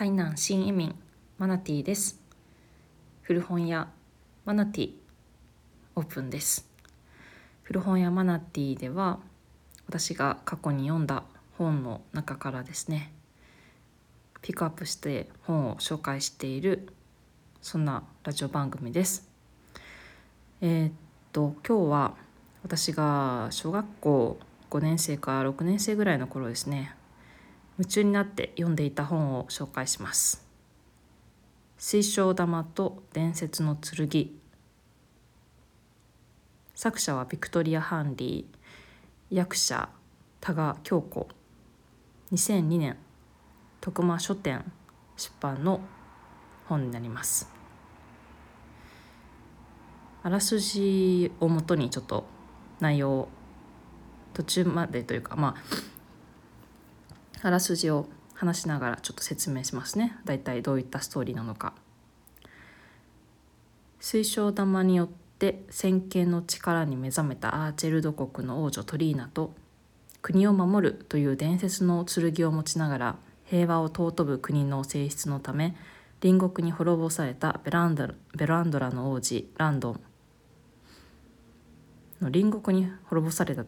台南新移民マナティです。古本屋マナティオープンです。古本屋マナティでは私が過去に読んだ本の中からですねピックアップして本を紹介しているそんなラジオ番組です。えー、っと今日は私が小学校5年生から6年生ぐらいの頃ですね夢中になって読んでいた本を紹介します。水晶玉と伝説の剣。作者はビクトリア・ハンリー。役者多賀京子。2002年徳間書店出版の本になります。あらすじをもとにちょっと内容途中までというかまああらすじを話しながらちょっと説明しますね。大体どういったストーリーなのか。水晶玉によって先見の力に目覚めたアーチェルド国の王女トリーナと国を守るという伝説の剣を持ちながら平和を尊ぶ国の性質のため隣国に滅ぼされたベランドベランドラの王子ランドン。の隣国に滅ぼされた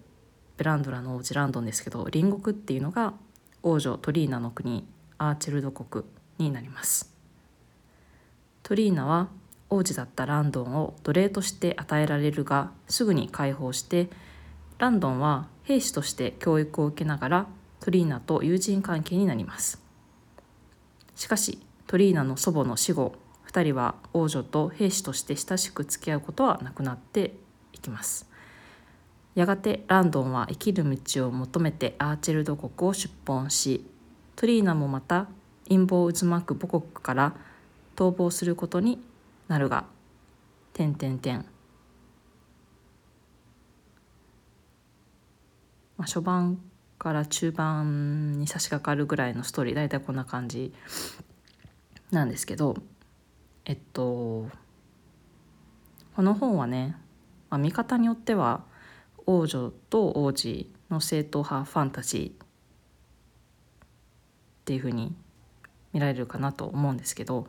ベランドラの王子ランドンですけど隣国っていうのが王女トリーナの国アーチェルド国になります。トリーナは王子だったランドンを奴隷として与えられるがすぐに解放してランドンは兵士として教育を受けながらトリーナと友人関係になります。しかしトリーナの祖母の死後2人は王女と兵士として親しく付き合うことはなくなっていきます。やがてランドンは生きる道を求めてアーチェルド国を出奔しトリーナもまた陰謀渦巻く母国から逃亡することになるが点点点まあ初盤から中盤に差し掛かるぐらいのストーリー大体こんな感じなんですけどえっとこの本はね、まあ、見方によっては王女と王子の正統派ファンタジーっていうふうに見られるかなと思うんですけど、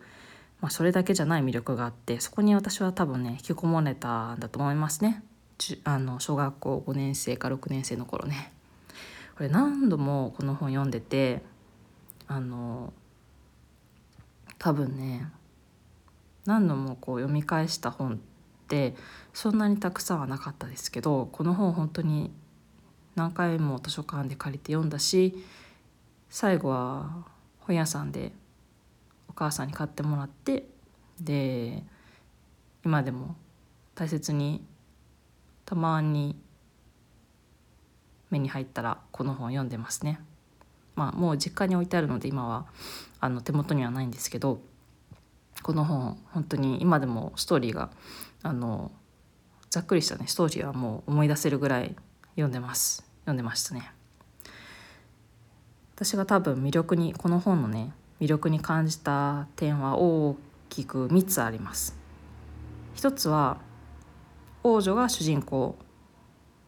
まあ、それだけじゃない魅力があってそこに私は多分ね引き込まれたんだと思いますねあの小学校5年生か6年生の頃ね。これ何度もこの本読んでてあの多分ね何度もこう読み返した本ってそんなにたくさんはなかったですけどこの本本当に何回も図書館で借りて読んだし最後は本屋さんでお母さんに買ってもらってで今でも大切にたまに目に入ったらこの本読んでますね。まあもう実家に置いてあるので今はあの手元にはないんですけどこの本本当に今でもストーリーがあのざっくりしたねストーリーはもう思い出せるぐらい読んでます。読んでましたね。私が多分魅力にこの本のね魅力に感じた点は大きく3つあります。一つは王女が主人公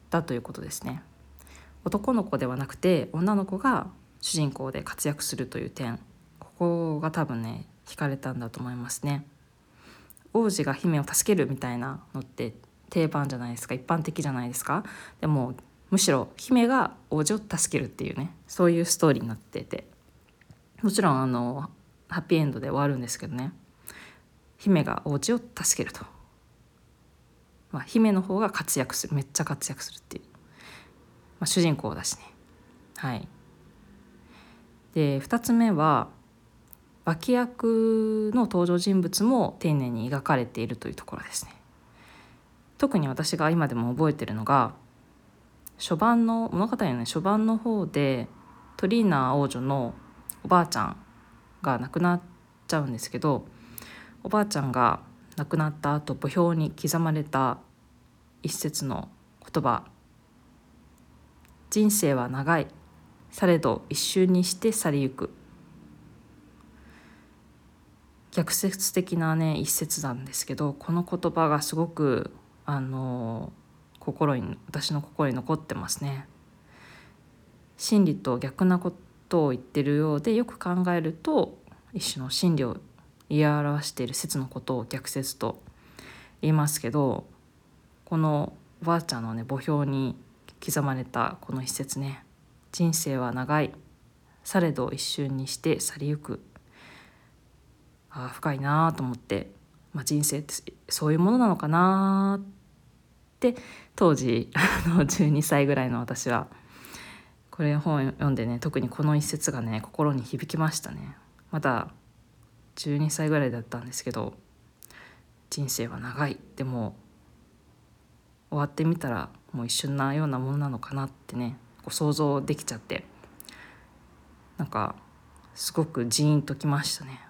だということですね。男の子ではなくて女の子が主人公で活躍するという点。ここが多分ね惹かれたんだと思いますね。王子が姫を助けるみたいなのって定番じゃないですか。一般的じゃないですか。でもむしろ姫が王子を助けるっていうね。そういうストーリーになってて。もちろんあのハッピーエンドで終わるんですけどね。姫が王子を助けると、まあ、姫の方が活躍する。めっちゃ活躍するっていう、まあ、主人公だしね。はい。で2つ目は脇役の登場人物も丁寧に描かれているというところですね。特に私が今でも覚えてるのが初版の物語のね初版の方でトリーナ王女のおばあちゃんが亡くなっちゃうんですけどおばあちゃんが亡くなった後墓標に刻まれた一節の言葉「人生は長い。されど一瞬にして去りゆく」逆説的なね一節なんですけどこの言葉がすごくあの心に私の心に残ってますね。真理と逆なことを言ってるようでよく考えると一種の真理を言い表している説のことを逆説と言いますけどこのおばあちゃんのね墓標に刻まれたこの一節ね「人生は長いされど一瞬にして去りゆく」あ深いなと思って、まあ、人生ってそういうものなのかなって当時 あの12歳ぐらいの私はこれ本読んでね特にこの一節がね心に響きましたね。まだ12歳ぐらいだったんですけど人生は長いでも終わってみたらもう一瞬なようなものなのかなってねこう想像できちゃってなんかすごくジーンときましたね。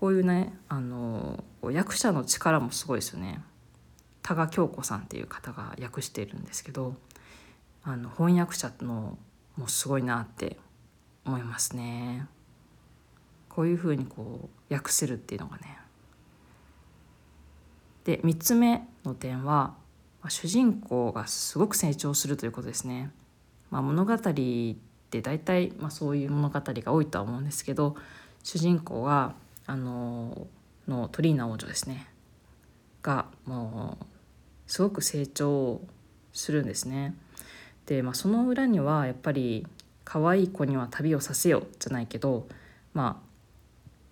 こういうねあの役者の力もすごいですよね。多賀京子さんっていう方が訳しているんですけどあの翻訳者のもすごいなって思いますね。こういうふうにこう訳せるっていうのがね。で3つ目の点は主人公がすごく成長するということですね。まあ、物語って大体、まあ、そういう物語が多いとは思うんですけど主人公があののトリーナ王女ですねがもうすごく成長するんですね。で、まあ、その裏にはやっぱり可愛い子には旅をさせよじゃないけどま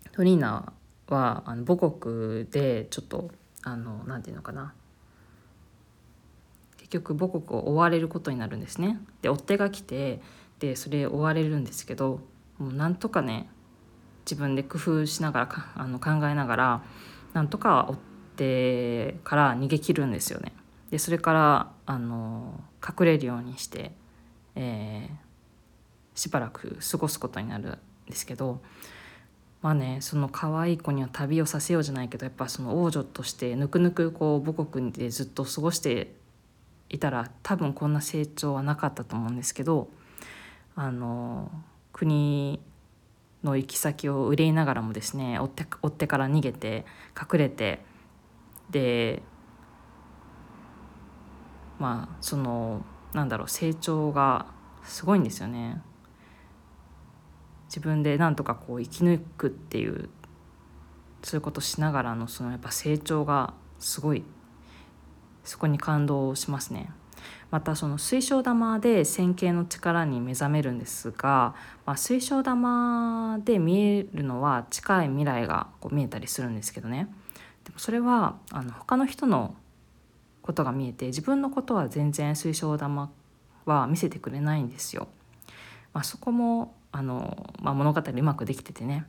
あトリーナはあの母国でちょっとあのなんていうのかな結局母国を追われることになるんですね。で追っ手が来てでそれ追われるんですけどもうなんとかね自分で工夫しながらあの考えながらなんとか追っ手から逃げ切るんですよね。でそれからあの隠れるようにして、えー、しばらく過ごすことになるんですけどまあねその可愛い子には旅をさせようじゃないけどやっぱその王女としてぬくぬくこう母国でずっと過ごしていたら多分こんな成長はなかったと思うんですけどあの国の行き先を憂いながらもですね追って追ってから逃げて隠れてでまあそのなんだろう成長がすごいんですよね。自分でなんとかこう生き抜くっていうそういうことしながらのそのやっぱ成長がすごいそこに感動しますね。またその水晶玉で線形の力に目覚めるんですが、まあ、水晶玉で見えるのは近い未来がこう見えたりするんですけどねでもそれはあの他の人のことが見えて自分のことは全然水晶玉は見せてくれないんですよ。まあ、そこもあの、まあ、物語うまくできててね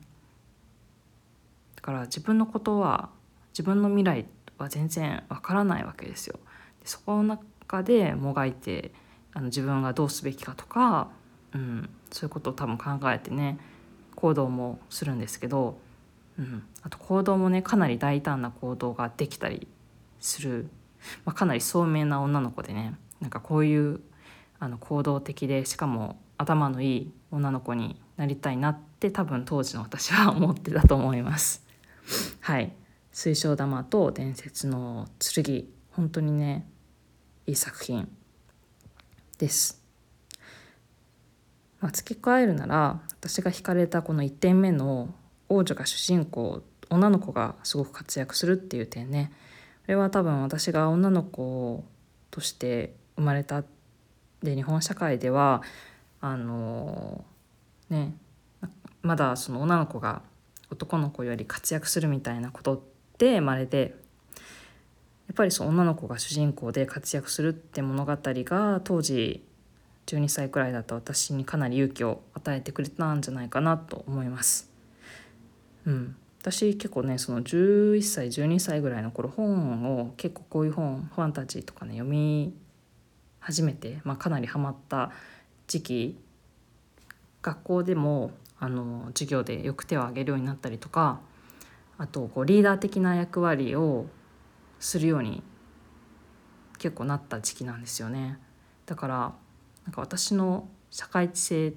だから自分のことは自分の未来は全然わからないわけですよ。でそこの中でもがいてあの自分がどうすべきかとか、うん、そういうことを多分考えてね行動もするんですけど、うん、あと行動もねかなり大胆な行動ができたりする、まあ、かなり聡明な女の子でねなんかこういうあの行動的でしかも頭のいい女の子になりたいなって多分当時の私は思ってたと思います。はい水晶玉と伝説の剣本当にねいい作品です。まあ、付け加えるなら私が惹かれたこの1点目の王女が主人公女の子がすごく活躍するっていう点ねこれは多分私が女の子として生まれたで日本社会ではあのねまだその女の子が男の子より活躍するみたいなことってまれでやっぱりそう女の子が主人公で活躍するって物語が当時12歳くらいだった私にかなり勇気を与えてくれたんじゃないかなと思います。うん、私結構ねその11歳12歳ぐらいの頃本を結構こういう本ファンタジーとかね読み始めて、まあ、かなりハマった時期学校でもあの授業でよく手を挙げるようになったりとかあとこうリーダー的な役割をするように結構なった時期なんですよね。だからなんか私の社会知性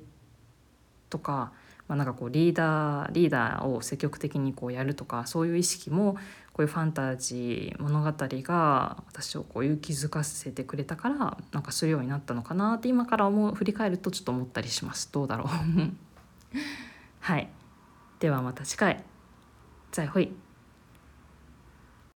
とか、まあ、なんかこうリーダーリーダーを積極的にこうやるとかそういう意識もこういうファンタジー物語が私をこう勇気づかせてくれたからなんかするようになったのかなって今から思う振り返るとちょっと思ったりします。どうだろう。はい。ではまた次回。再会。